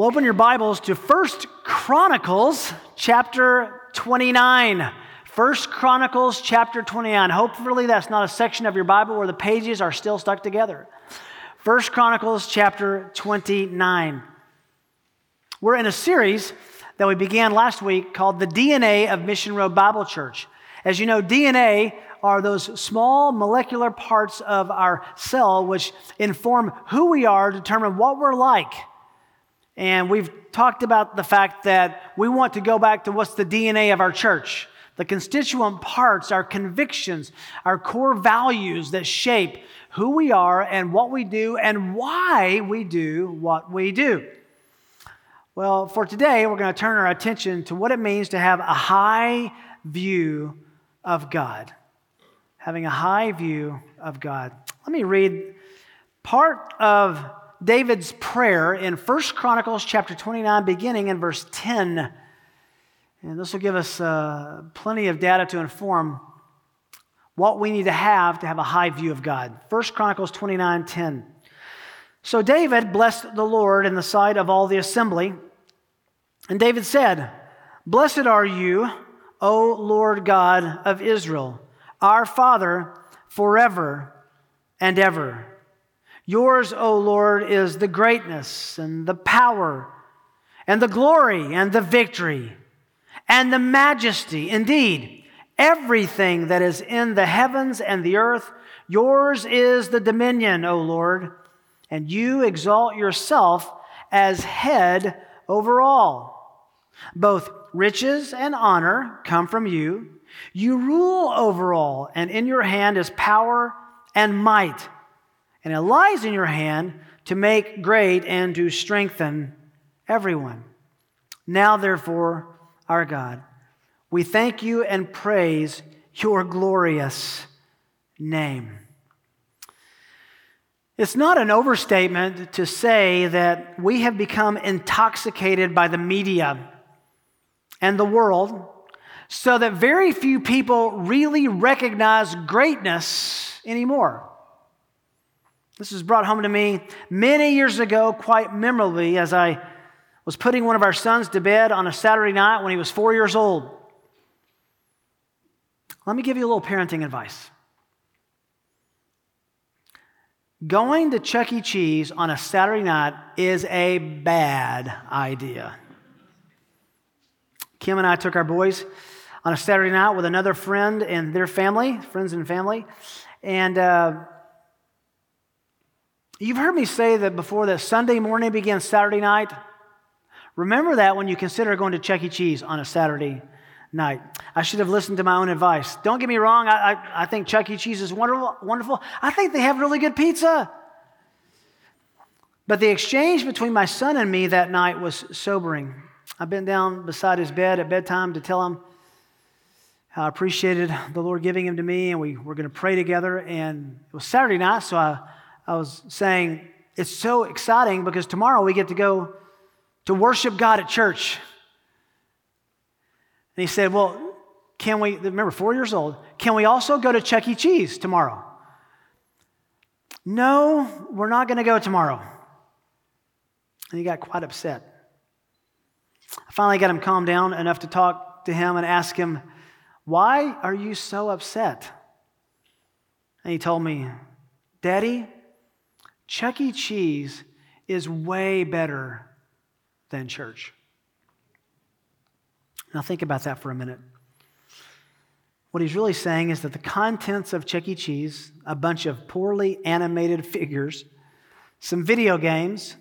Well, open your Bibles to First Chronicles chapter 29. First Chronicles chapter 29. Hopefully, that's not a section of your Bible where the pages are still stuck together. First Chronicles chapter 29. We're in a series that we began last week called The DNA of Mission Road Bible Church. As you know, DNA are those small molecular parts of our cell which inform who we are, determine what we're like. And we've talked about the fact that we want to go back to what's the DNA of our church the constituent parts, our convictions, our core values that shape who we are and what we do and why we do what we do. Well, for today, we're going to turn our attention to what it means to have a high view of God. Having a high view of God. Let me read part of David's prayer in 1 Chronicles chapter 29, beginning in verse 10. And this will give us uh, plenty of data to inform what we need to have to have a high view of God. 1 Chronicles 29 10. So David blessed the Lord in the sight of all the assembly. And David said, Blessed are you, O Lord God of Israel, our Father, forever and ever. Yours, O Lord, is the greatness and the power and the glory and the victory and the majesty. Indeed, everything that is in the heavens and the earth, yours is the dominion, O Lord, and you exalt yourself as head over all. Both riches and honor come from you. You rule over all, and in your hand is power and might and it lies in your hand to make great and to strengthen everyone. Now, therefore, our God, we thank you and praise your glorious name. It's not an overstatement to say that we have become intoxicated by the media and the world so that very few people really recognize greatness anymore. This was brought home to me many years ago, quite memorably, as I was putting one of our sons to bed on a Saturday night when he was four years old. Let me give you a little parenting advice. Going to Chuck E. Cheese on a Saturday night is a bad idea. Kim and I took our boys on a Saturday night with another friend and their family, friends and family, and uh, You've heard me say that before that Sunday morning begins Saturday night. Remember that when you consider going to Chuck E. Cheese on a Saturday night. I should have listened to my own advice. Don't get me wrong, I, I, I think Chuck E. Cheese is wonderful, wonderful. I think they have really good pizza. But the exchange between my son and me that night was sobering. I've been down beside his bed at bedtime to tell him how I appreciated the Lord giving him to me, and we were going to pray together. And it was Saturday night, so I I was saying, it's so exciting because tomorrow we get to go to worship God at church. And he said, Well, can we, remember, four years old, can we also go to Chuck E. Cheese tomorrow? No, we're not going to go tomorrow. And he got quite upset. I finally got him calmed down enough to talk to him and ask him, Why are you so upset? And he told me, Daddy, Chuck E. Cheese is way better than church. Now, think about that for a minute. What he's really saying is that the contents of Chuck E. Cheese, a bunch of poorly animated figures, some video games,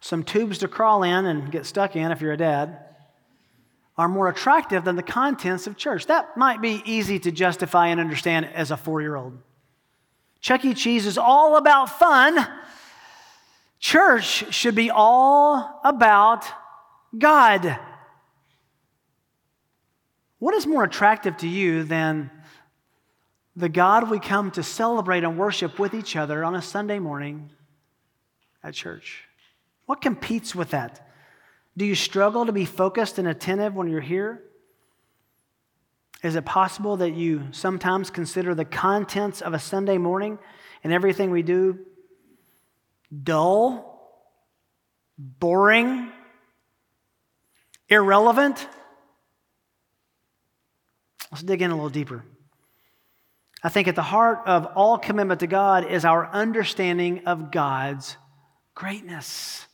some tubes to crawl in and get stuck in if you're a dad, are more attractive than the contents of church. That might be easy to justify and understand as a four year old. Chuck E. Cheese is all about fun. Church should be all about God. What is more attractive to you than the God we come to celebrate and worship with each other on a Sunday morning at church? What competes with that? Do you struggle to be focused and attentive when you're here? Is it possible that you sometimes consider the contents of a Sunday morning and everything we do dull? boring, irrelevant? Let's dig in a little deeper. I think at the heart of all commitment to God is our understanding of God's greatness.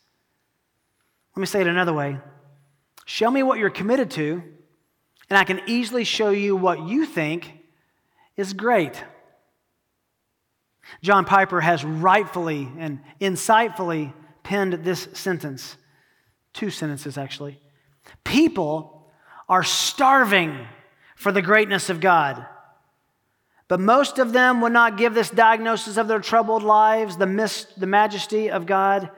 Let me say it another way Show me what you're committed to, and I can easily show you what you think is great. John Piper has rightfully and insightfully penned this sentence two sentences actually. People are starving for the greatness of God. But most of them would not give this diagnosis of their troubled lives. The, mist, the majesty of God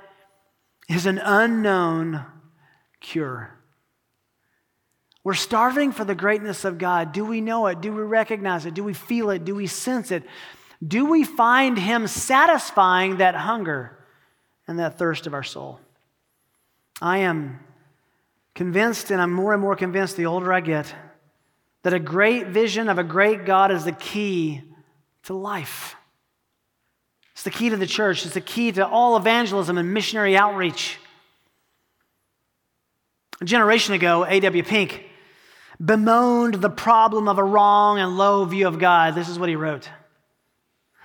is an unknown cure. We're starving for the greatness of God. Do we know it? Do we recognize it? Do we feel it? Do we sense it? Do we find Him satisfying that hunger and that thirst of our soul? I am convinced, and I'm more and more convinced the older I get, that a great vision of a great God is the key to life. It's the key to the church, it's the key to all evangelism and missionary outreach. A generation ago, A.W. Pink bemoaned the problem of a wrong and low view of God. This is what he wrote.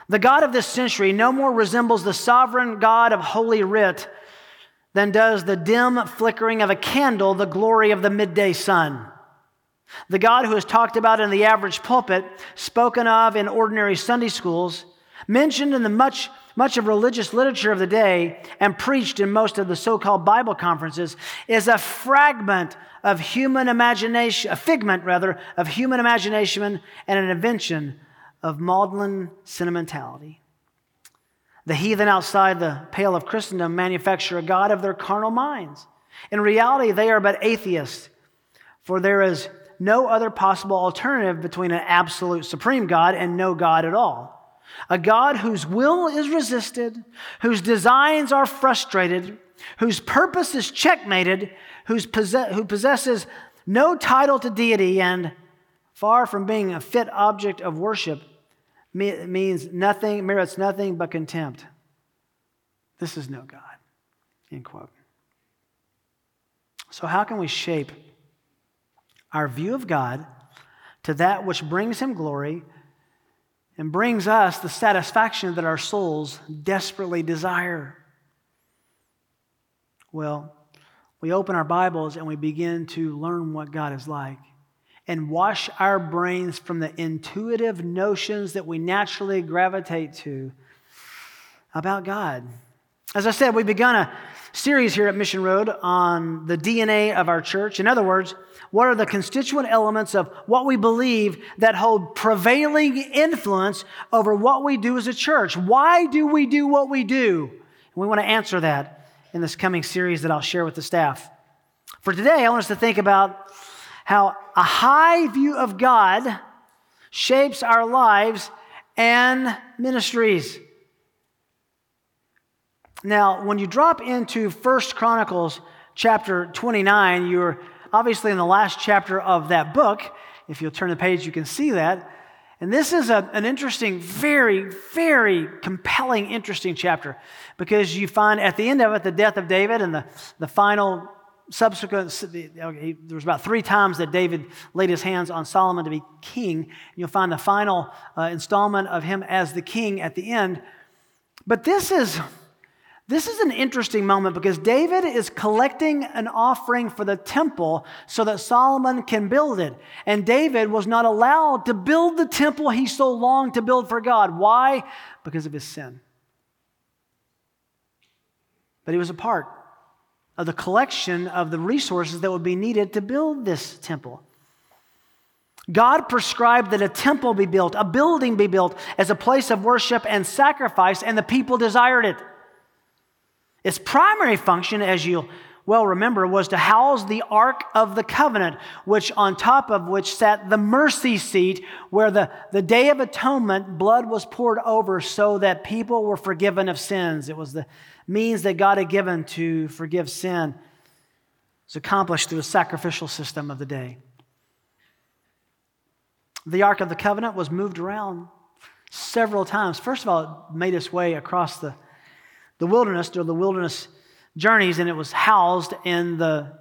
The God of this century no more resembles the sovereign God of Holy Writ than does the dim flickering of a candle the glory of the midday sun. The God who is talked about in the average pulpit, spoken of in ordinary Sunday schools, mentioned in the much, much of religious literature of the day, and preached in most of the so called Bible conferences, is a fragment of human imagination, a figment rather, of human imagination and an invention of maudlin sentimentality. The heathen outside the pale of Christendom manufacture a God of their carnal minds. In reality, they are but atheists, for there is no other possible alternative between an absolute supreme God and no God at all. A God whose will is resisted, whose designs are frustrated, whose purpose is checkmated, who's possess- who possesses no title to deity and far from being a fit object of worship means nothing, merits nothing but contempt. This is no God. End quote. So, how can we shape our view of God to that which brings him glory and brings us the satisfaction that our souls desperately desire? Well, we open our Bibles and we begin to learn what God is like and wash our brains from the intuitive notions that we naturally gravitate to about God. As I said, we've begun a series here at Mission Road on the DNA of our church. In other words, what are the constituent elements of what we believe that hold prevailing influence over what we do as a church? Why do we do what we do? And we want to answer that in this coming series that I'll share with the staff. For today, I want us to think about how a high view of God shapes our lives and ministries. Now, when you drop into First Chronicles chapter 29, you're obviously in the last chapter of that book. If you'll turn the page, you can see that. And this is a, an interesting, very, very compelling, interesting chapter because you find at the end of it the death of David and the, the final subsequent, there was about three times that David laid his hands on Solomon to be king. You'll find the final uh, installment of him as the king at the end. But this is this is an interesting moment because David is collecting an offering for the temple so that Solomon can build it. And David was not allowed to build the temple he so longed to build for God. Why? Because of his sin. But he was a part of the collection of the resources that would be needed to build this temple. God prescribed that a temple be built, a building be built as a place of worship and sacrifice, and the people desired it. Its primary function, as you'll well remember, was to house the Ark of the Covenant, which on top of which sat the mercy seat, where the, the Day of Atonement, blood was poured over so that people were forgiven of sins. It was the means that God had given to forgive sin. It's accomplished through a sacrificial system of the day. The Ark of the Covenant was moved around several times. First of all, it made its way across the the wilderness, or the wilderness journeys, and it was housed in the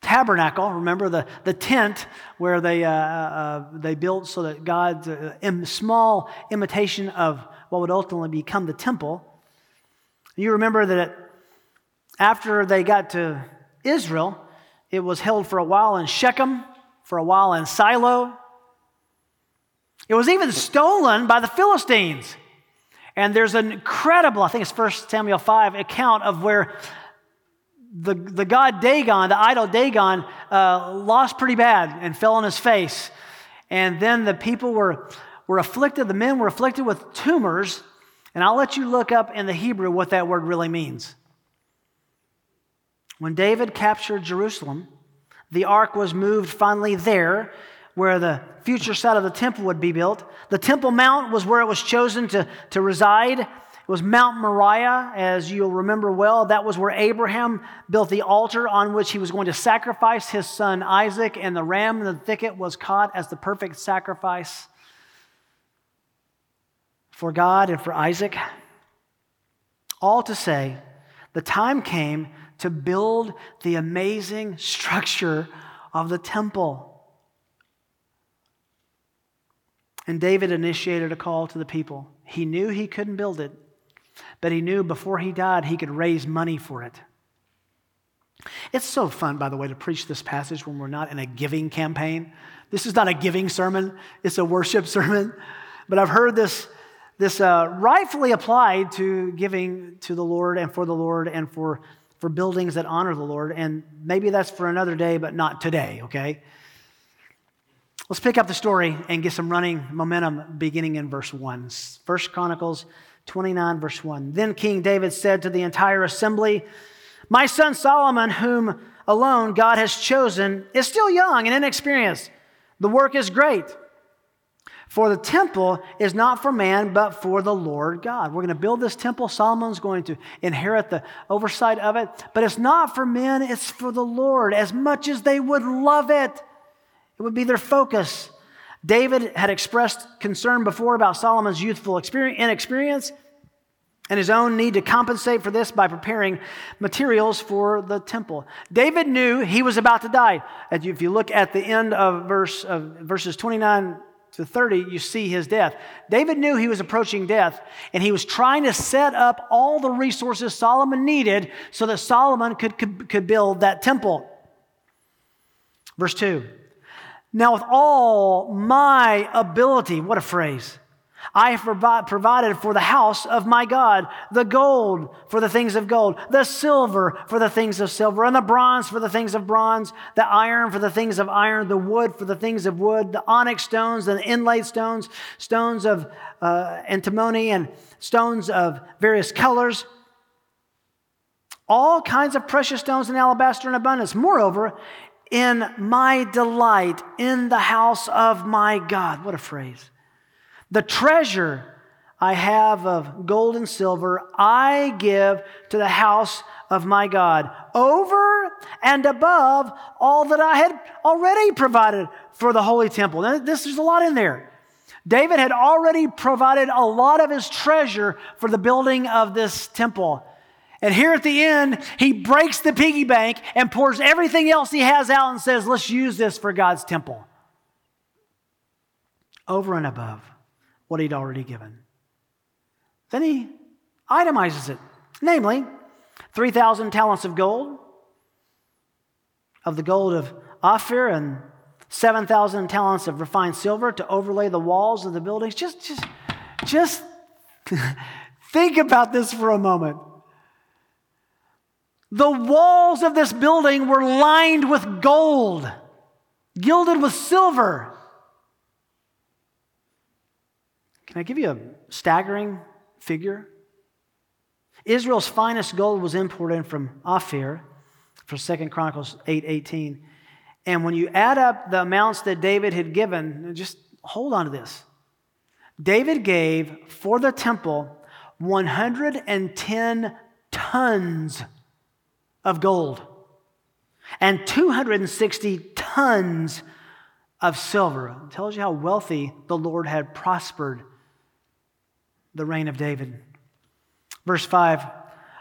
tabernacle. Remember the, the tent where they, uh, uh, they built so that God's uh, small imitation of what would ultimately become the temple. You remember that after they got to Israel, it was held for a while in Shechem, for a while in Shiloh. It was even stolen by the Philistines. And there's an incredible, I think it's 1 Samuel 5, account of where the, the god Dagon, the idol Dagon, uh, lost pretty bad and fell on his face. And then the people were, were afflicted, the men were afflicted with tumors. And I'll let you look up in the Hebrew what that word really means. When David captured Jerusalem, the ark was moved finally there where the future site of the temple would be built. The Temple Mount was where it was chosen to, to reside. It was Mount Moriah, as you'll remember well. That was where Abraham built the altar on which he was going to sacrifice his son Isaac, and the ram in the thicket was caught as the perfect sacrifice for God and for Isaac. All to say, the time came to build the amazing structure of the temple. And David initiated a call to the people. He knew he couldn't build it, but he knew before he died he could raise money for it. It's so fun, by the way, to preach this passage when we're not in a giving campaign. This is not a giving sermon, it's a worship sermon. But I've heard this, this uh, rightfully applied to giving to the Lord and for the Lord and for, for buildings that honor the Lord. And maybe that's for another day, but not today, okay? Let's pick up the story and get some running momentum beginning in verse 1. First Chronicles 29, verse 1. Then King David said to the entire assembly, My son Solomon, whom alone God has chosen, is still young and inexperienced. The work is great. For the temple is not for man, but for the Lord God. We're going to build this temple. Solomon's going to inherit the oversight of it. But it's not for men, it's for the Lord, as much as they would love it. It would be their focus. David had expressed concern before about Solomon's youthful inexperience and his own need to compensate for this by preparing materials for the temple. David knew he was about to die. If you look at the end of, verse, of verses 29 to 30, you see his death. David knew he was approaching death, and he was trying to set up all the resources Solomon needed so that Solomon could, could, could build that temple. Verse 2 now, with all my ability, what a phrase. I have provided for the house of my God the gold for the things of gold, the silver for the things of silver, and the bronze for the things of bronze, the iron for the things of iron, the wood for the things of wood, the onyx stones and the inlaid stones, stones of uh, antimony and stones of various colors, all kinds of precious stones and alabaster in abundance. Moreover, in my delight in the house of my God. What a phrase. The treasure I have of gold and silver, I give to the house of my God over and above all that I had already provided for the holy temple. Now, this, there's a lot in there. David had already provided a lot of his treasure for the building of this temple. And here at the end, he breaks the piggy bank and pours everything else he has out and says, let's use this for God's temple. Over and above what he'd already given. Then he itemizes it, namely 3,000 talents of gold, of the gold of Ophir, and 7,000 talents of refined silver to overlay the walls of the buildings. Just, just, just think about this for a moment. The walls of this building were lined with gold, gilded with silver. Can I give you a staggering figure? Israel's finest gold was imported from Ophir for 2 Chronicles 8 18. And when you add up the amounts that David had given, just hold on to this. David gave for the temple 110 tons of gold and 260 tons of silver. It tells you how wealthy the Lord had prospered the reign of David. Verse 5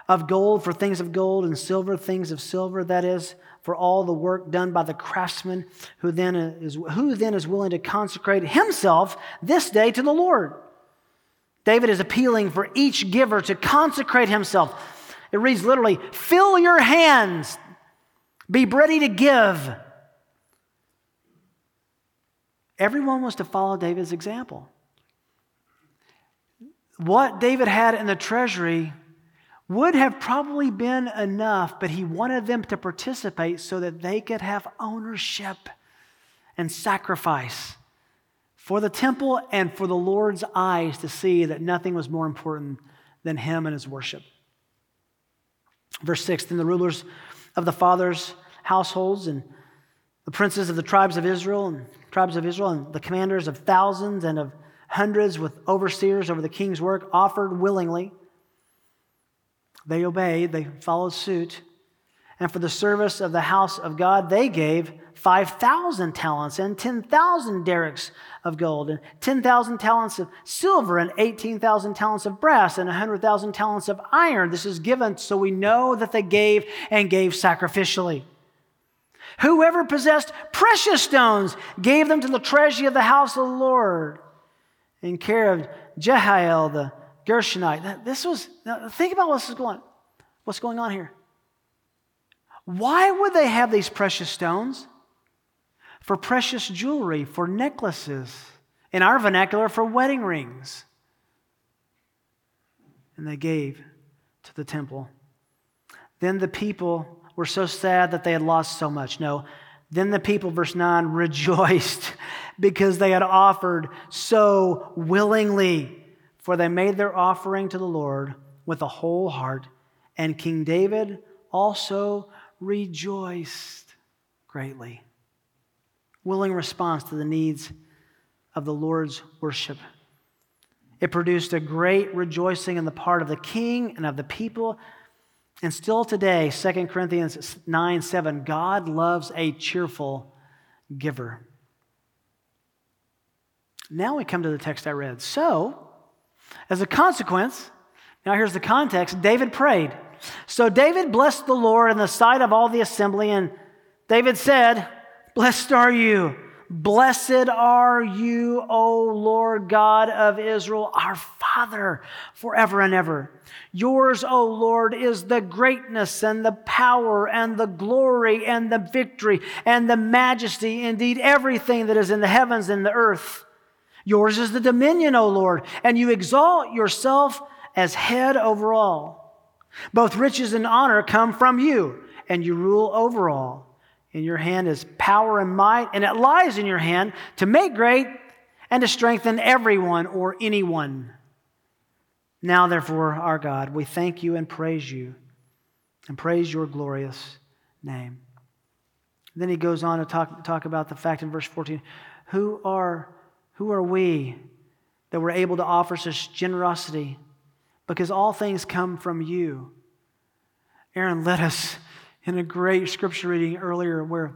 of gold for things of gold and silver things of silver that is for all the work done by the craftsman who then is who then is willing to consecrate himself this day to the Lord David is appealing for each giver to consecrate himself it reads literally fill your hands. Be ready to give. Everyone was to follow David's example. What David had in the treasury would have probably been enough, but he wanted them to participate so that they could have ownership and sacrifice for the temple and for the Lord's eyes to see that nothing was more important than him and his worship. Verse 6 Then the rulers of the fathers' households and the princes of the tribes of Israel and tribes of Israel and the commanders of thousands and of hundreds with overseers over the king's work offered willingly they obeyed, they followed suit. And for the service of the house of God, they gave 5,000 talents and 10,000 darics of gold, and 10,000 talents of silver, and 18,000 talents of brass, and 100,000 talents of iron. This is given so we know that they gave and gave sacrificially. Whoever possessed precious stones gave them to the treasury of the house of the Lord in care of Jehiel the Gershonite. This was, think about what's going, what's going on here. Why would they have these precious stones? For precious jewelry, for necklaces, in our vernacular, for wedding rings. And they gave to the temple. Then the people were so sad that they had lost so much. No, then the people, verse 9, rejoiced because they had offered so willingly for they made their offering to the Lord with a whole heart, and King David also rejoiced greatly. Willing response to the needs of the Lord's worship. It produced a great rejoicing in the part of the king and of the people. And still today, 2 Corinthians 9 7, God loves a cheerful giver. Now we come to the text I read. So, as a consequence, now here's the context David prayed. So David blessed the Lord in the sight of all the assembly, and David said, Blessed are you. Blessed are you, O Lord God of Israel, our Father, forever and ever. Yours, O Lord, is the greatness and the power and the glory and the victory and the majesty, indeed, everything that is in the heavens and the earth. Yours is the dominion, O Lord, and you exalt yourself as head over all. Both riches and honor come from you, and you rule over all. In your hand is power and might, and it lies in your hand to make great and to strengthen everyone or anyone. Now, therefore, our God, we thank you and praise you and praise your glorious name. Then he goes on to talk, talk about the fact in verse 14 who are who are we that we're able to offer such generosity? Because all things come from you. Aaron let us in a great scripture reading earlier where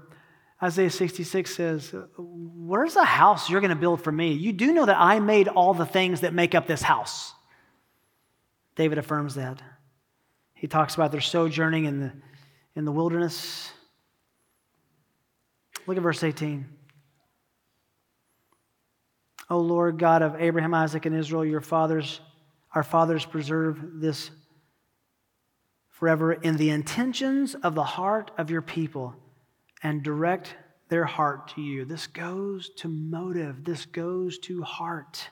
Isaiah 66 says, Where's the house you're going to build for me? You do know that I made all the things that make up this house. David affirms that. He talks about their sojourning in the, in the wilderness. Look at verse 18. O Lord God of Abraham, Isaac, and Israel, your fathers, our fathers preserve this forever in the intentions of the heart of your people and direct their heart to you. This goes to motive, this goes to heart.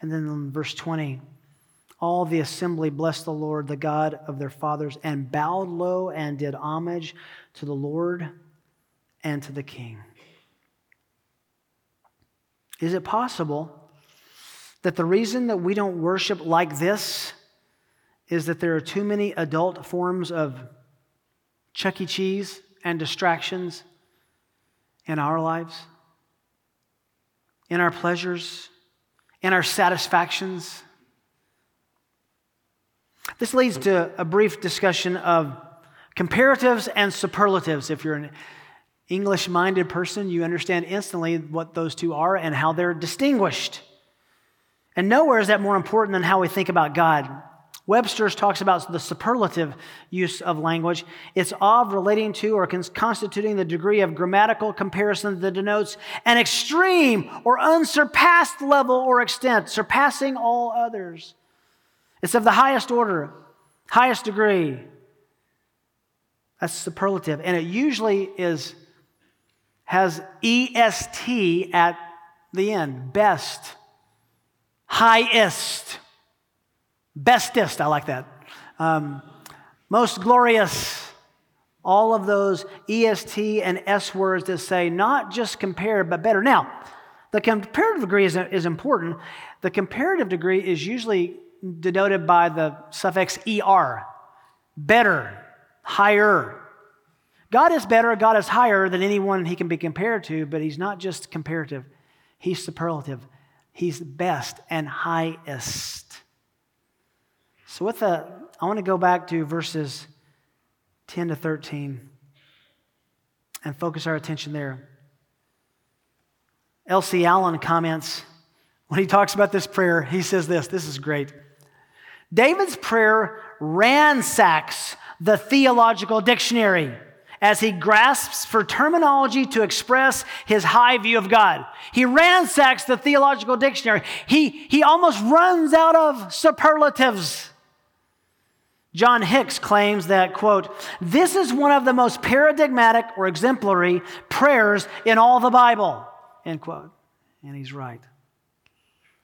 And then in verse 20, all the assembly blessed the Lord, the God of their fathers, and bowed low and did homage to the Lord and to the king. Is it possible that the reason that we don't worship like this is that there are too many adult forms of Chuck E. Cheese and distractions in our lives, in our pleasures, in our satisfactions? This leads to a brief discussion of comparatives and superlatives if you're an English minded person, you understand instantly what those two are and how they're distinguished. And nowhere is that more important than how we think about God. Webster's talks about the superlative use of language. It's of relating to or constituting the degree of grammatical comparison that denotes an extreme or unsurpassed level or extent, surpassing all others. It's of the highest order, highest degree. That's superlative. And it usually is has EST at the end. Best. Highest. Bestest, I like that. Um, most glorious. All of those EST and S words that say not just compared, but better. Now, the comparative degree is, is important. The comparative degree is usually denoted by the suffix er. Better, higher. God is better, God is higher than anyone he can be compared to, but he's not just comparative, he's superlative. He's best and highest. So, with that, I want to go back to verses 10 to 13 and focus our attention there. L.C. Allen comments when he talks about this prayer, he says this this is great. David's prayer ransacks the theological dictionary as he grasps for terminology to express his high view of God. He ransacks the theological dictionary. He, he almost runs out of superlatives. John Hicks claims that, quote, this is one of the most paradigmatic or exemplary prayers in all the Bible, end quote. And he's right.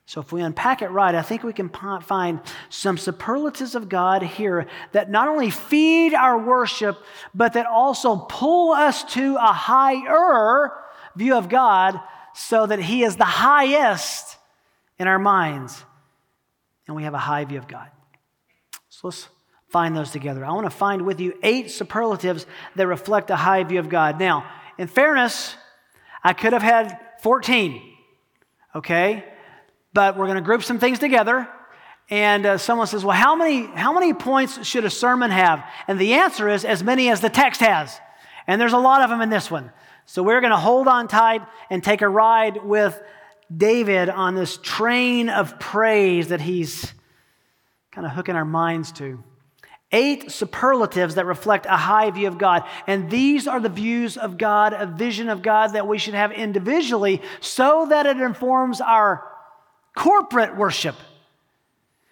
So, if we unpack it right, I think we can find some superlatives of God here that not only feed our worship, but that also pull us to a higher view of God so that He is the highest in our minds. And we have a high view of God. So, let's find those together. I want to find with you eight superlatives that reflect a high view of God. Now, in fairness, I could have had 14, okay? But we're going to group some things together. And uh, someone says, Well, how many, how many points should a sermon have? And the answer is as many as the text has. And there's a lot of them in this one. So we're going to hold on tight and take a ride with David on this train of praise that he's kind of hooking our minds to. Eight superlatives that reflect a high view of God. And these are the views of God, a vision of God that we should have individually so that it informs our corporate worship.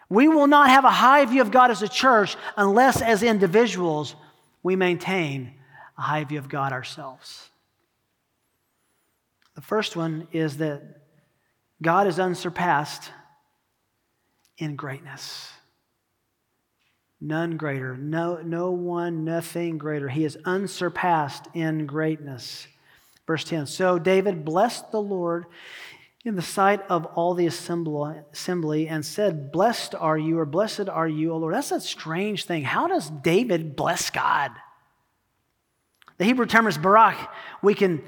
We will not have a high view of God as a church unless, as individuals, we maintain a high view of God ourselves. The first one is that God is unsurpassed in greatness. None greater. No, no one, nothing greater. He is unsurpassed in greatness. Verse 10 So David blessed the Lord in the sight of all the assembly and said, Blessed are you, or blessed are you, O Lord. That's a strange thing. How does David bless God? The Hebrew term is barak. We can,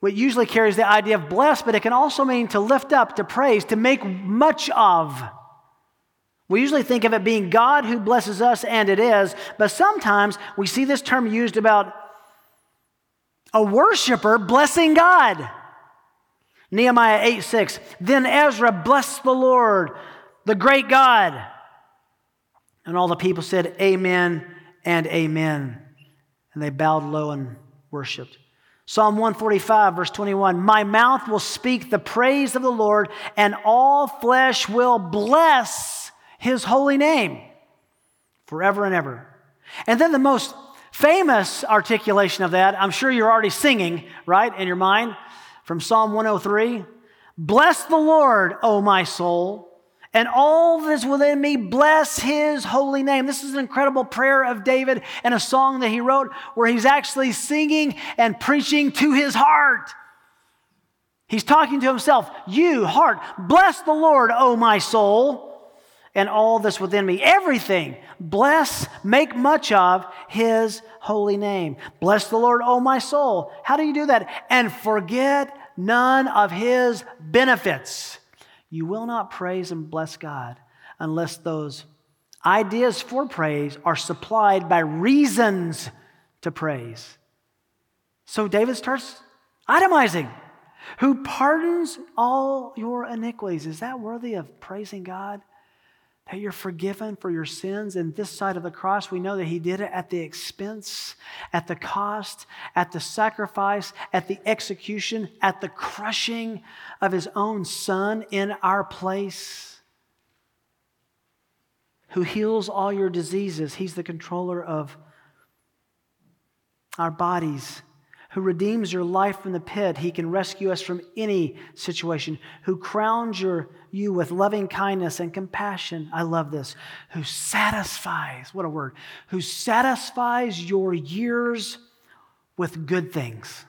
what usually carries the idea of bless, but it can also mean to lift up, to praise, to make much of. We usually think of it being God who blesses us, and it is, but sometimes we see this term used about a worshiper blessing God. Nehemiah 8 6. Then Ezra blessed the Lord, the great God. And all the people said, Amen and Amen. And they bowed low and worshiped. Psalm 145, verse 21 My mouth will speak the praise of the Lord, and all flesh will bless his holy name forever and ever. And then the most famous articulation of that, I'm sure you're already singing, right, in your mind, from Psalm 103 Bless the Lord, O my soul, and all that is within me, bless his holy name. This is an incredible prayer of David and a song that he wrote where he's actually singing and preaching to his heart. He's talking to himself, You, heart, bless the Lord, O my soul and all that's within me. Everything. Bless, make much of his holy name. Bless the Lord, O my soul. How do you do that? And forget none of his benefits. You will not praise and bless God unless those ideas for praise are supplied by reasons to praise. So David starts itemizing. Who pardons all your iniquities. Is that worthy of praising God? That you're forgiven for your sins. And this side of the cross, we know that He did it at the expense, at the cost, at the sacrifice, at the execution, at the crushing of His own Son in our place. Who heals all your diseases. He's the controller of our bodies who redeems your life from the pit. He can rescue us from any situation, who crowns your, you with loving kindness and compassion. I love this. Who satisfies, what a word, who satisfies your years with good things,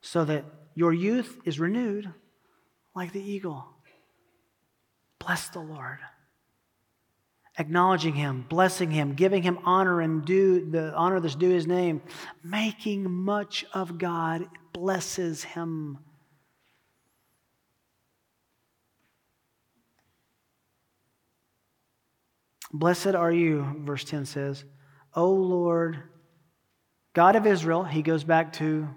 so that your youth is renewed like the eagle. Bless the Lord acknowledging him, blessing him, giving him honor and due the honor that's due his name, making much of God blesses him. Blessed are you, verse 10 says, O Lord, God of Israel. He goes back to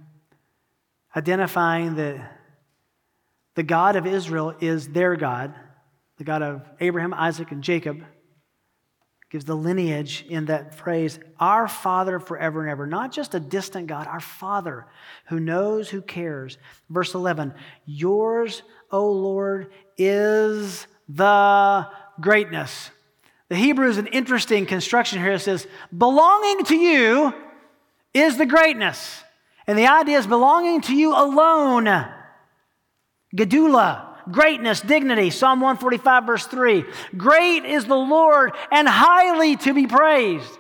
identifying that the God of Israel is their God, the God of Abraham, Isaac, and Jacob gives the lineage in that phrase, our Father forever and ever. Not just a distant God, our Father who knows, who cares. Verse 11, yours, O Lord, is the greatness. The Hebrew is an interesting construction here. It says, belonging to you is the greatness. And the idea is belonging to you alone. Gedula, greatness, dignity. Psalm 145, verse 3. Great is the Lord and highly to be praised.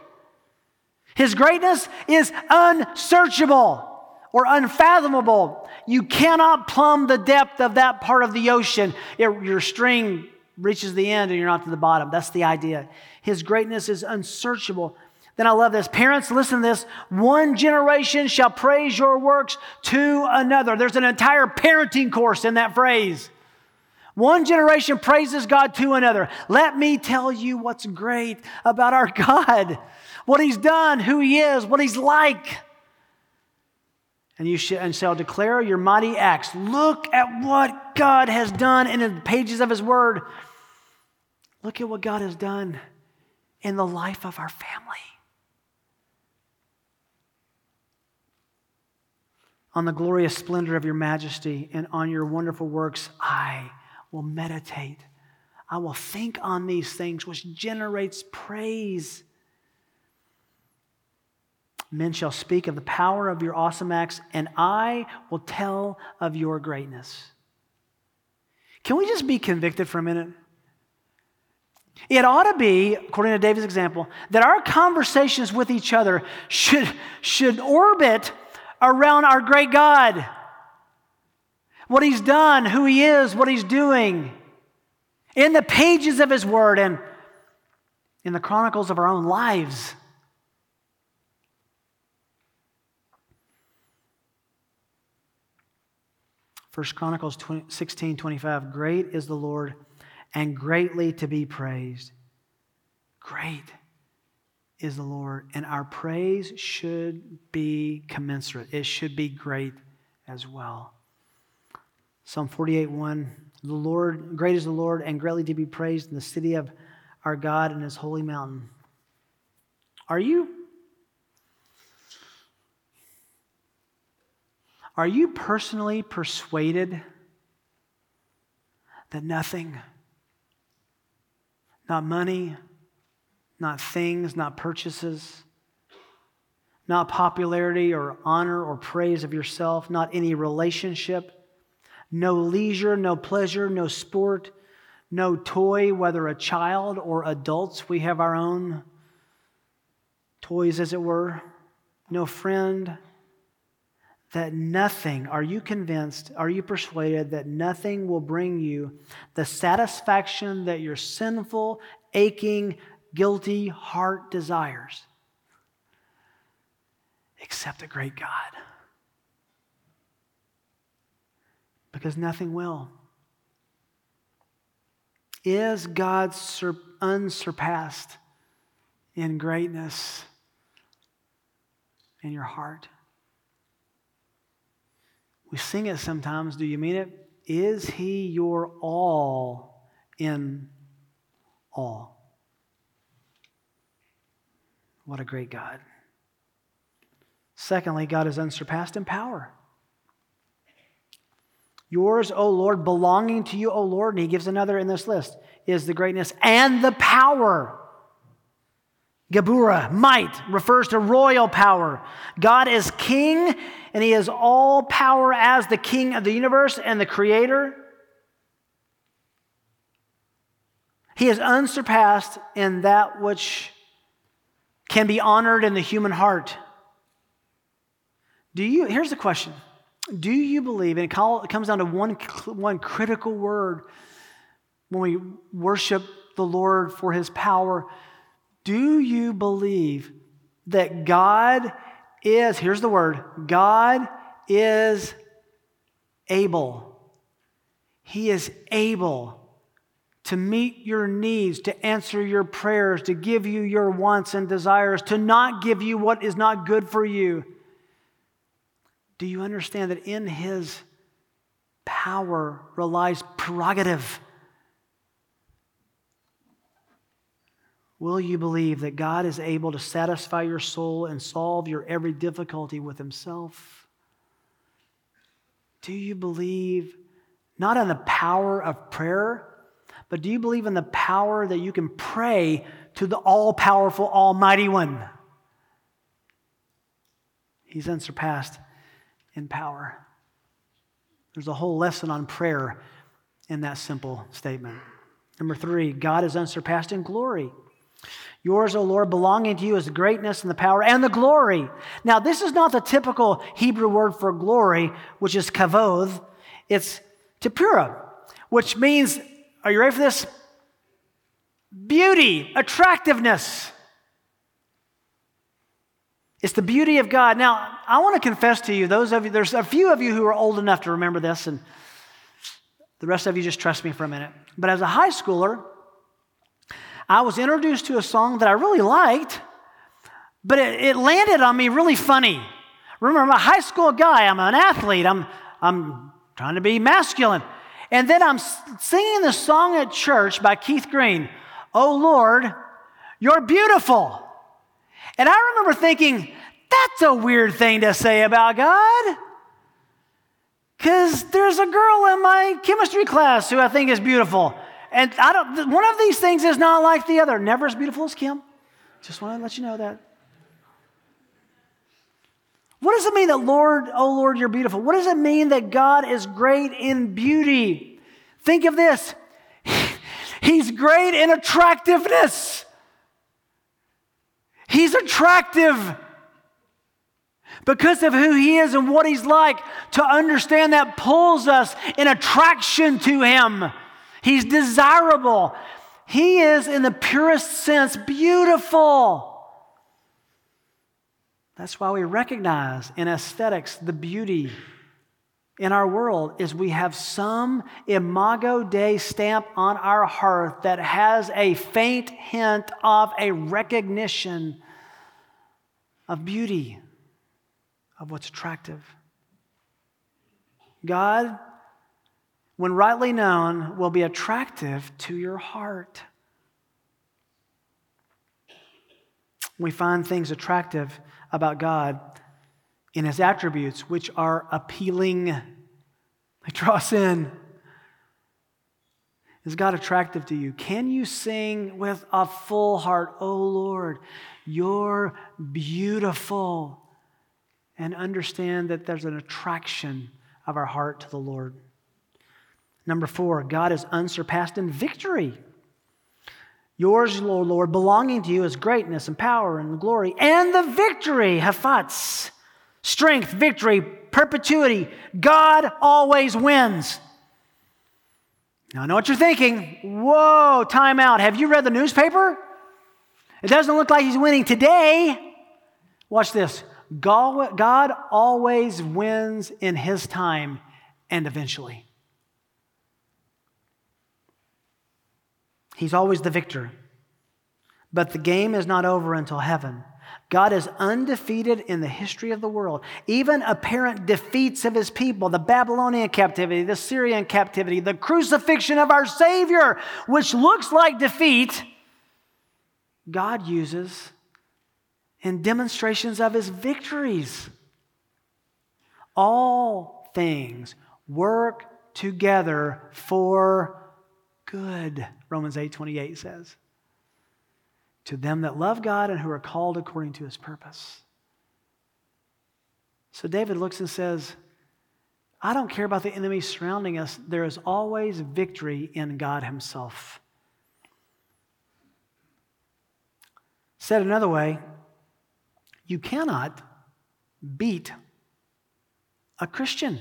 His greatness is unsearchable or unfathomable. You cannot plumb the depth of that part of the ocean. It, your string reaches the end and you're not to the bottom. That's the idea. His greatness is unsearchable. Then I love this. Parents, listen to this. One generation shall praise your works to another. There's an entire parenting course in that phrase. One generation praises God to another. Let me tell you what's great about our God, what He's done, who He is, what He's like. And you shall, and shall declare your mighty acts. Look at what God has done in the pages of His Word. Look at what God has done in the life of our family. On the glorious splendor of your majesty and on your wonderful works, I will meditate. I will think on these things, which generates praise. Men shall speak of the power of your awesome acts, and I will tell of your greatness. Can we just be convicted for a minute? It ought to be, according to David's example, that our conversations with each other should, should orbit around our great God what he's done, who he is, what he's doing in the pages of his word and in the chronicles of our own lives. First Chronicles 20, 16 25. Great is the Lord and greatly to be praised. Great is the Lord, and our praise should be commensurate. It should be great as well. Psalm 48 1 The Lord, great is the Lord, and greatly to be praised in the city of our God and his holy mountain. Are you? Are you personally persuaded that nothing, not money, not things, not purchases, not popularity or honor or praise of yourself, not any relationship, no leisure, no pleasure, no sport, no toy, whether a child or adults. We have our own toys, as it were. No friend. That nothing, are you convinced, are you persuaded that nothing will bring you the satisfaction that your sinful, aching, guilty heart desires except a great God? Because nothing will. Is God sur- unsurpassed in greatness in your heart? We sing it sometimes. Do you mean it? Is He your all in all. What a great God. Secondly, God is unsurpassed in power. Yours, O Lord, belonging to you, O Lord, and he gives another in this list, is the greatness and the power. Gabura, might, refers to royal power. God is king, and he has all power as the king of the universe and the creator. He is unsurpassed in that which can be honored in the human heart. Do you, here's the question Do you believe, and it comes down to one, one critical word when we worship the Lord for his power. Do you believe that God is, here's the word, God is able? He is able to meet your needs, to answer your prayers, to give you your wants and desires, to not give you what is not good for you. Do you understand that in His power relies prerogative? Will you believe that God is able to satisfy your soul and solve your every difficulty with Himself? Do you believe not in the power of prayer? But do you believe in the power that you can pray to the all powerful, almighty one? He's unsurpassed in power. There's a whole lesson on prayer in that simple statement. Number three, God is unsurpassed in glory. Yours, O Lord, belonging to you is the greatness and the power and the glory. Now, this is not the typical Hebrew word for glory, which is kavod. It's tipura, which means are you ready for this? Beauty, attractiveness. It's the beauty of God. Now, I want to confess to you, those of you, there's a few of you who are old enough to remember this, and the rest of you just trust me for a minute. But as a high schooler, I was introduced to a song that I really liked, but it, it landed on me really funny. Remember, I'm a high school guy, I'm an athlete, I'm, I'm trying to be masculine. And then I'm singing the song at church by Keith Green, Oh Lord, you're beautiful. And I remember thinking, that's a weird thing to say about God. Because there's a girl in my chemistry class who I think is beautiful. And I don't, one of these things is not like the other. Never as beautiful as Kim. Just want to let you know that. What does it mean that, Lord, oh Lord, you're beautiful? What does it mean that God is great in beauty? Think of this He's great in attractiveness. He's attractive because of who he is and what he's like. To understand that pulls us in attraction to him. He's desirable. He is, in the purest sense, beautiful. That's why we recognize in aesthetics the beauty in our world is we have some imago dei stamp on our hearth that has a faint hint of a recognition of beauty of what's attractive god when rightly known will be attractive to your heart we find things attractive about God in his attributes, which are appealing. They draw us in. Is God attractive to you? Can you sing with a full heart, Oh Lord, you're beautiful? And understand that there's an attraction of our heart to the Lord. Number four, God is unsurpassed in victory. Yours, Lord, Lord, belonging to you is greatness and power and glory and the victory, hafats, strength, victory, perpetuity. God always wins. Now, I know what you're thinking. Whoa, time out. Have you read the newspaper? It doesn't look like he's winning today. Watch this. God, always wins in his time and eventually. He's always the victor. But the game is not over until heaven. God is undefeated in the history of the world. Even apparent defeats of his people, the Babylonian captivity, the Assyrian captivity, the crucifixion of our Savior, which looks like defeat, God uses in demonstrations of his victories. All things work together for good, Romans 8 28 says to them that love God and who are called according to his purpose. So David looks and says, I don't care about the enemies surrounding us. There is always victory in God himself. Said another way, you cannot beat a Christian.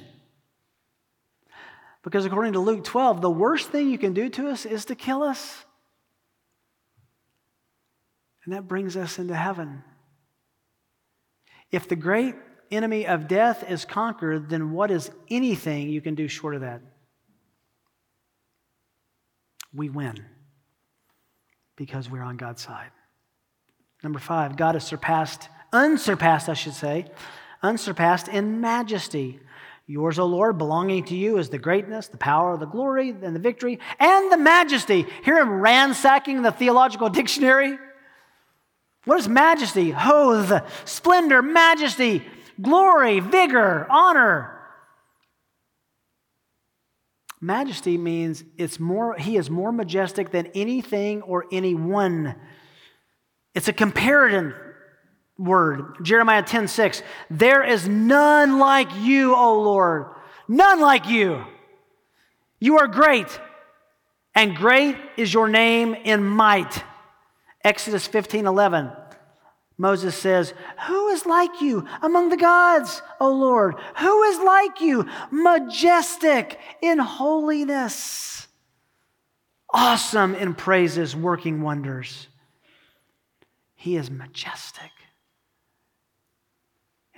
Because according to Luke 12, the worst thing you can do to us is to kill us. And that brings us into heaven. If the great enemy of death is conquered, then what is anything you can do short of that? We win because we're on God's side. Number five, God has surpassed, unsurpassed, I should say, unsurpassed in majesty. Yours, O Lord, belonging to you is the greatness, the power, the glory, and the victory, and the majesty. Hear him ransacking the theological dictionary. What is majesty? Hoth, splendor, majesty, glory, vigor, honor. Majesty means it's more, he is more majestic than anything or anyone. It's a comparative word. Jeremiah 10 6. There is none like you, O Lord. None like you. You are great, and great is your name in might. Exodus 15 11. Moses says, Who is like you among the gods, O Lord? Who is like you, majestic in holiness, awesome in praises, working wonders? He is majestic.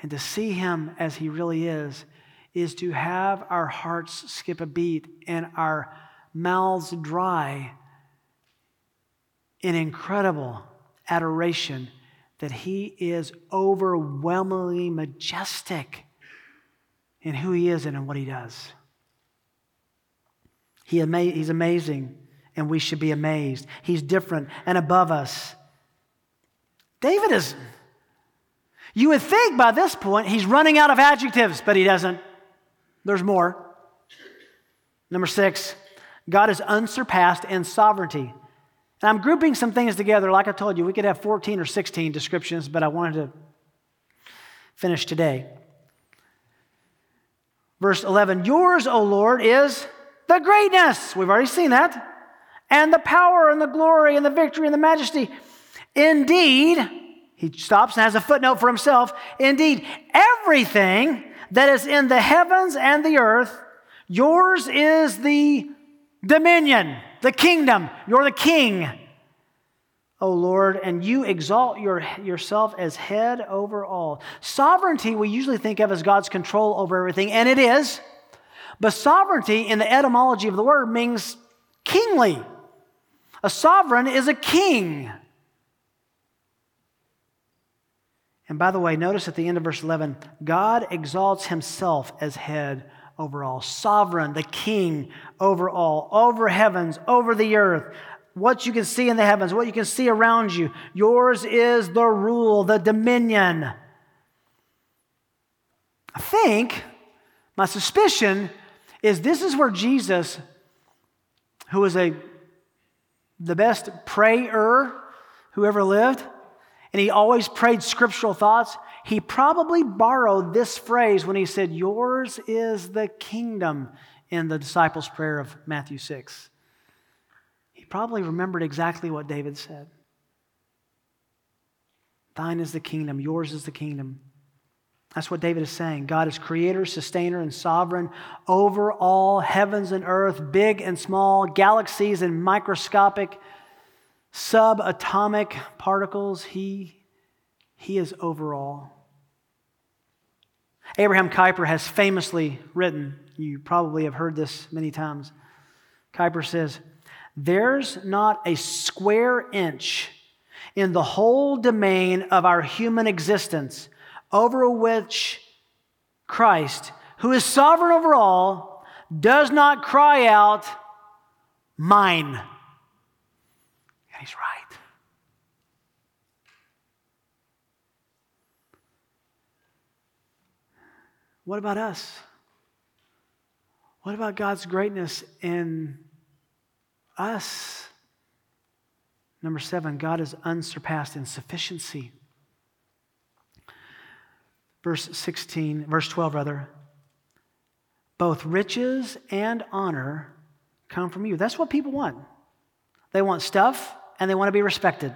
And to see him as he really is, is to have our hearts skip a beat and our mouths dry in incredible adoration that he is overwhelmingly majestic in who he is and in what he does. He ama- he's amazing, and we should be amazed. He's different and above us. David is, you would think by this point he's running out of adjectives, but he doesn't. There's more. Number six, God is unsurpassed in sovereignty. And I'm grouping some things together. Like I told you, we could have 14 or 16 descriptions, but I wanted to finish today. Verse 11 Yours, O Lord, is the greatness. We've already seen that. And the power and the glory and the victory and the majesty. Indeed, he stops and has a footnote for himself. Indeed, everything that is in the heavens and the earth, yours is the dominion the kingdom. You're the king, O Lord, and you exalt your, yourself as head over all. Sovereignty, we usually think of as God's control over everything, and it is. But sovereignty, in the etymology of the word, means kingly. A sovereign is a king. And by the way, notice at the end of verse 11, God exalts himself as head over all, sovereign, the king over all, over heavens, over the earth, what you can see in the heavens, what you can see around you. Yours is the rule, the dominion. I think, my suspicion is this is where Jesus, who was a the best prayer who ever lived, and he always prayed scriptural thoughts. He probably borrowed this phrase when he said, Yours is the kingdom in the disciples' prayer of Matthew 6. He probably remembered exactly what David said Thine is the kingdom, yours is the kingdom. That's what David is saying. God is creator, sustainer, and sovereign over all heavens and earth, big and small, galaxies and microscopic, subatomic particles. He, he is over all. Abraham Kuyper has famously written, you probably have heard this many times. Kuyper says, There's not a square inch in the whole domain of our human existence, over which Christ, who is sovereign over all, does not cry out, Mine. And he's right. What about us? What about God's greatness in us? Number seven, God is unsurpassed in sufficiency. Verse 16, verse 12, rather. Both riches and honor come from you. That's what people want. They want stuff and they want to be respected.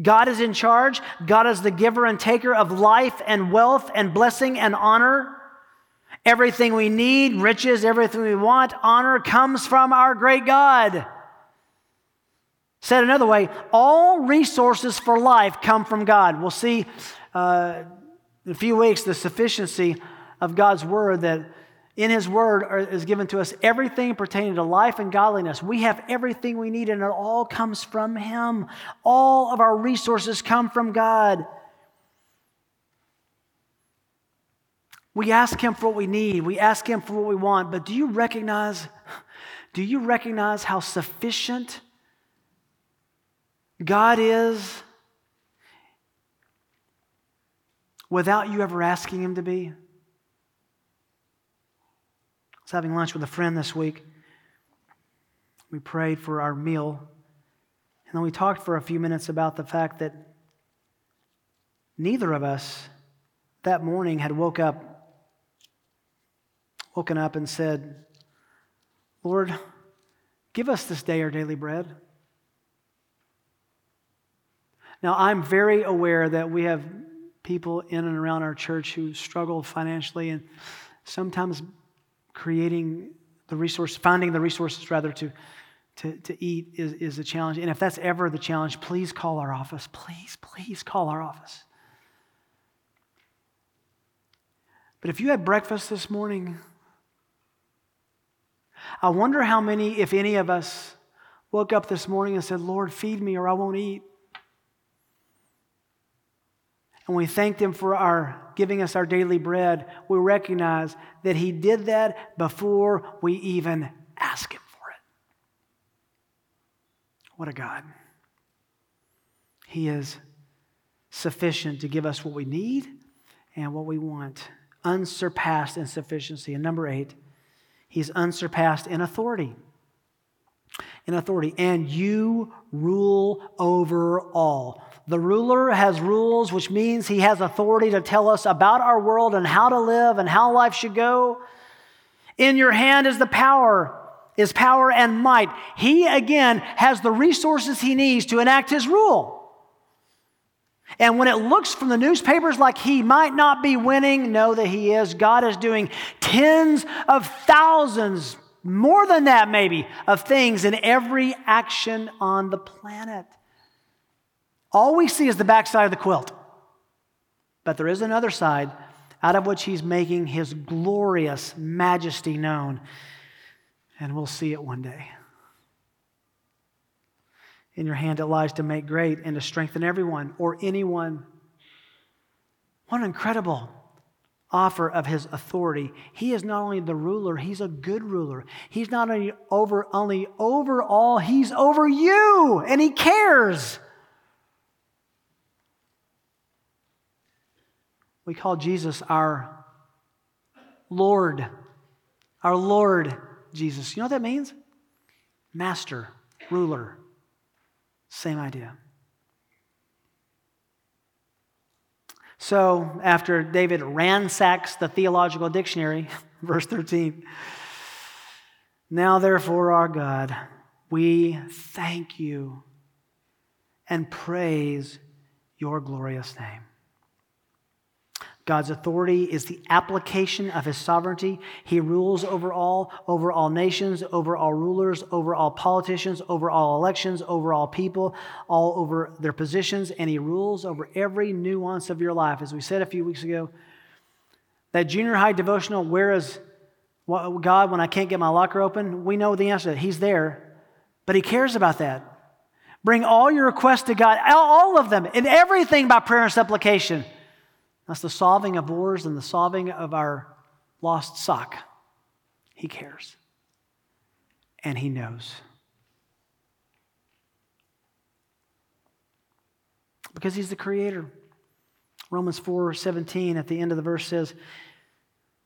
God is in charge. God is the giver and taker of life and wealth and blessing and honor. Everything we need, riches, everything we want, honor comes from our great God. Said another way, all resources for life come from God. We'll see uh, in a few weeks the sufficiency of God's word that in his word is given to us everything pertaining to life and godliness. We have everything we need, and it all comes from him. All of our resources come from God. We ask him for what we need, we ask him for what we want, but do you recognize do you recognize how sufficient God is without you ever asking him to be? Was having lunch with a friend this week. We prayed for our meal, and then we talked for a few minutes about the fact that neither of us that morning had woke up woken up and said, Lord, give us this day our daily bread. Now, I'm very aware that we have people in and around our church who struggle financially and sometimes creating the resource, finding the resources rather to, to, to eat is, is a challenge. And if that's ever the challenge, please call our office. Please, please call our office. But if you had breakfast this morning, I wonder how many, if any of us, woke up this morning and said, Lord, feed me or I won't eat. And we thank Him for our giving us our daily bread. We recognize that He did that before we even ask Him for it. What a God. He is sufficient to give us what we need and what we want, unsurpassed in sufficiency. And number eight, He's unsurpassed in authority. In authority. And you rule over all. The ruler has rules, which means he has authority to tell us about our world and how to live and how life should go. In your hand is the power, is power and might. He again has the resources he needs to enact his rule. And when it looks from the newspapers like he might not be winning, know that he is. God is doing tens of thousands, more than that maybe, of things in every action on the planet. All we see is the backside of the quilt. But there is another side out of which he's making his glorious majesty known. And we'll see it one day. In your hand it lies to make great and to strengthen everyone or anyone. What incredible offer of his authority. He is not only the ruler, he's a good ruler. He's not only over only over all, he's over you and he cares. We call Jesus our Lord. Our Lord Jesus. You know what that means? Master, ruler. Same idea. So, after David ransacks the theological dictionary, verse 13, now therefore, our God, we thank you and praise your glorious name. God's authority is the application of his sovereignty. He rules over all, over all nations, over all rulers, over all politicians, over all elections, over all people, all over their positions, and he rules over every nuance of your life. As we said a few weeks ago, that junior high devotional, where is God when I can't get my locker open? We know the answer. He's there, but he cares about that. Bring all your requests to God, all of them, and everything by prayer and supplication. That's the solving of wars and the solving of our lost sock. He cares. And He knows. Because He's the Creator. Romans 4 17 at the end of the verse says,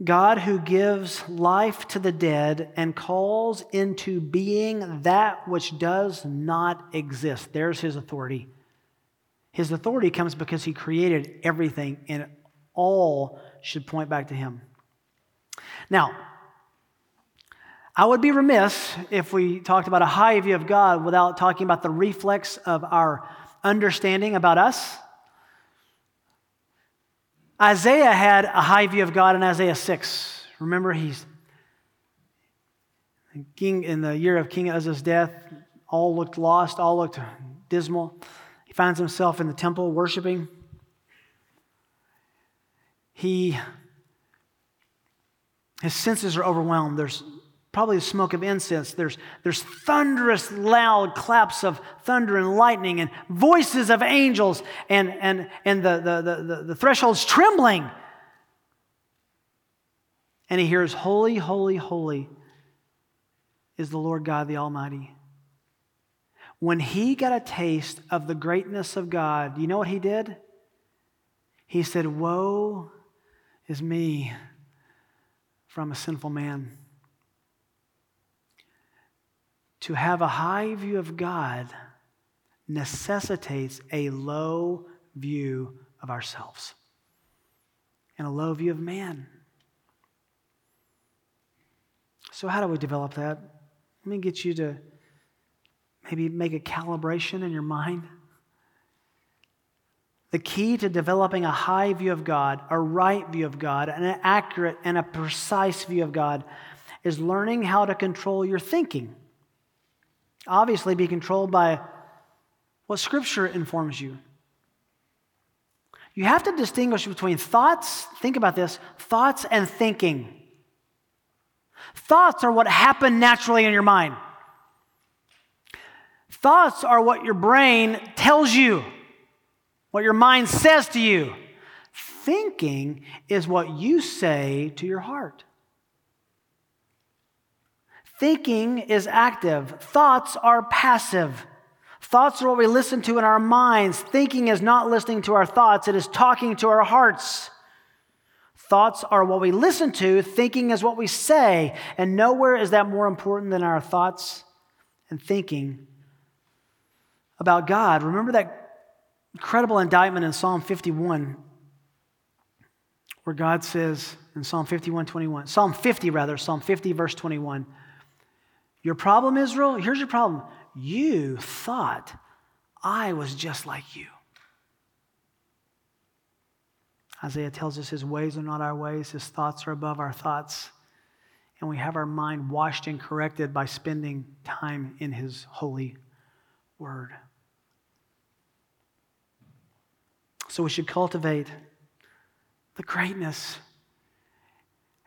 God who gives life to the dead and calls into being that which does not exist. There's his authority. His authority comes because he created everything, and all should point back to him. Now, I would be remiss if we talked about a high view of God without talking about the reflex of our understanding about us Isaiah had a high view of God in Isaiah 6. Remember, he's king in the year of King Uzziah's death. All looked lost, all looked dismal. Finds himself in the temple worshiping. He, his senses are overwhelmed. There's probably the smoke of incense. There's, there's thunderous, loud claps of thunder and lightning and voices of angels, and, and, and the, the, the, the threshold's trembling. And he hears, Holy, holy, holy is the Lord God the Almighty. When he got a taste of the greatness of God, you know what he did? He said, Woe is me from a sinful man to have a high view of God necessitates a low view of ourselves and a low view of man. So, how do we develop that? Let me get you to maybe make a calibration in your mind. The key to developing a high view of God, a right view of God, an accurate and a precise view of God is learning how to control your thinking obviously be controlled by what Scripture informs you. You have to distinguish between thoughts, think about this, thoughts and thinking. Thoughts are what happen naturally in your mind. Thoughts are what your brain tells you, what your mind says to you. Thinking is what you say to your heart. Thinking is active, thoughts are passive. Thoughts are what we listen to in our minds. Thinking is not listening to our thoughts, it is talking to our hearts. Thoughts are what we listen to, thinking is what we say, and nowhere is that more important than our thoughts and thinking about God. Remember that incredible indictment in Psalm 51 where God says in Psalm 51 21, Psalm 50 rather, Psalm 50 verse 21. Your problem, Israel, here's your problem. You thought I was just like you. Isaiah tells us his ways are not our ways, his thoughts are above our thoughts. And we have our mind washed and corrected by spending time in his holy word. So we should cultivate the greatness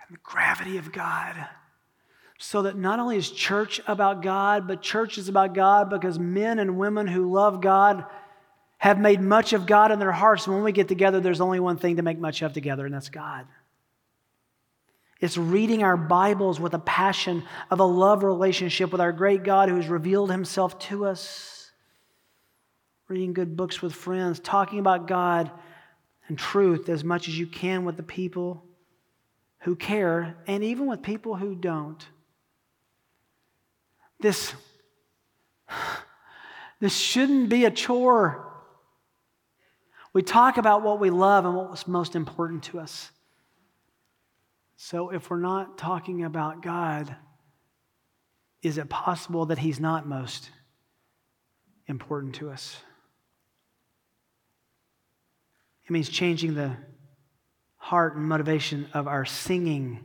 and the gravity of God so that not only is church about God, but church is about God because men and women who love God have made much of God in their hearts. And when we get together, there's only one thing to make much of together, and that's God. It's reading our Bibles with a passion of a love relationship with our great God who has revealed himself to us. Reading good books with friends, talking about God and truth as much as you can with the people who care, and even with people who don't. This, this shouldn't be a chore. We talk about what we love and what's most important to us. So, if we're not talking about God, is it possible that He's not most important to us? It means changing the heart and motivation of our singing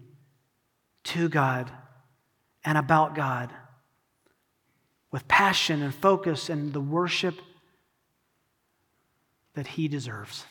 to God and about God with passion and focus and the worship that he deserves.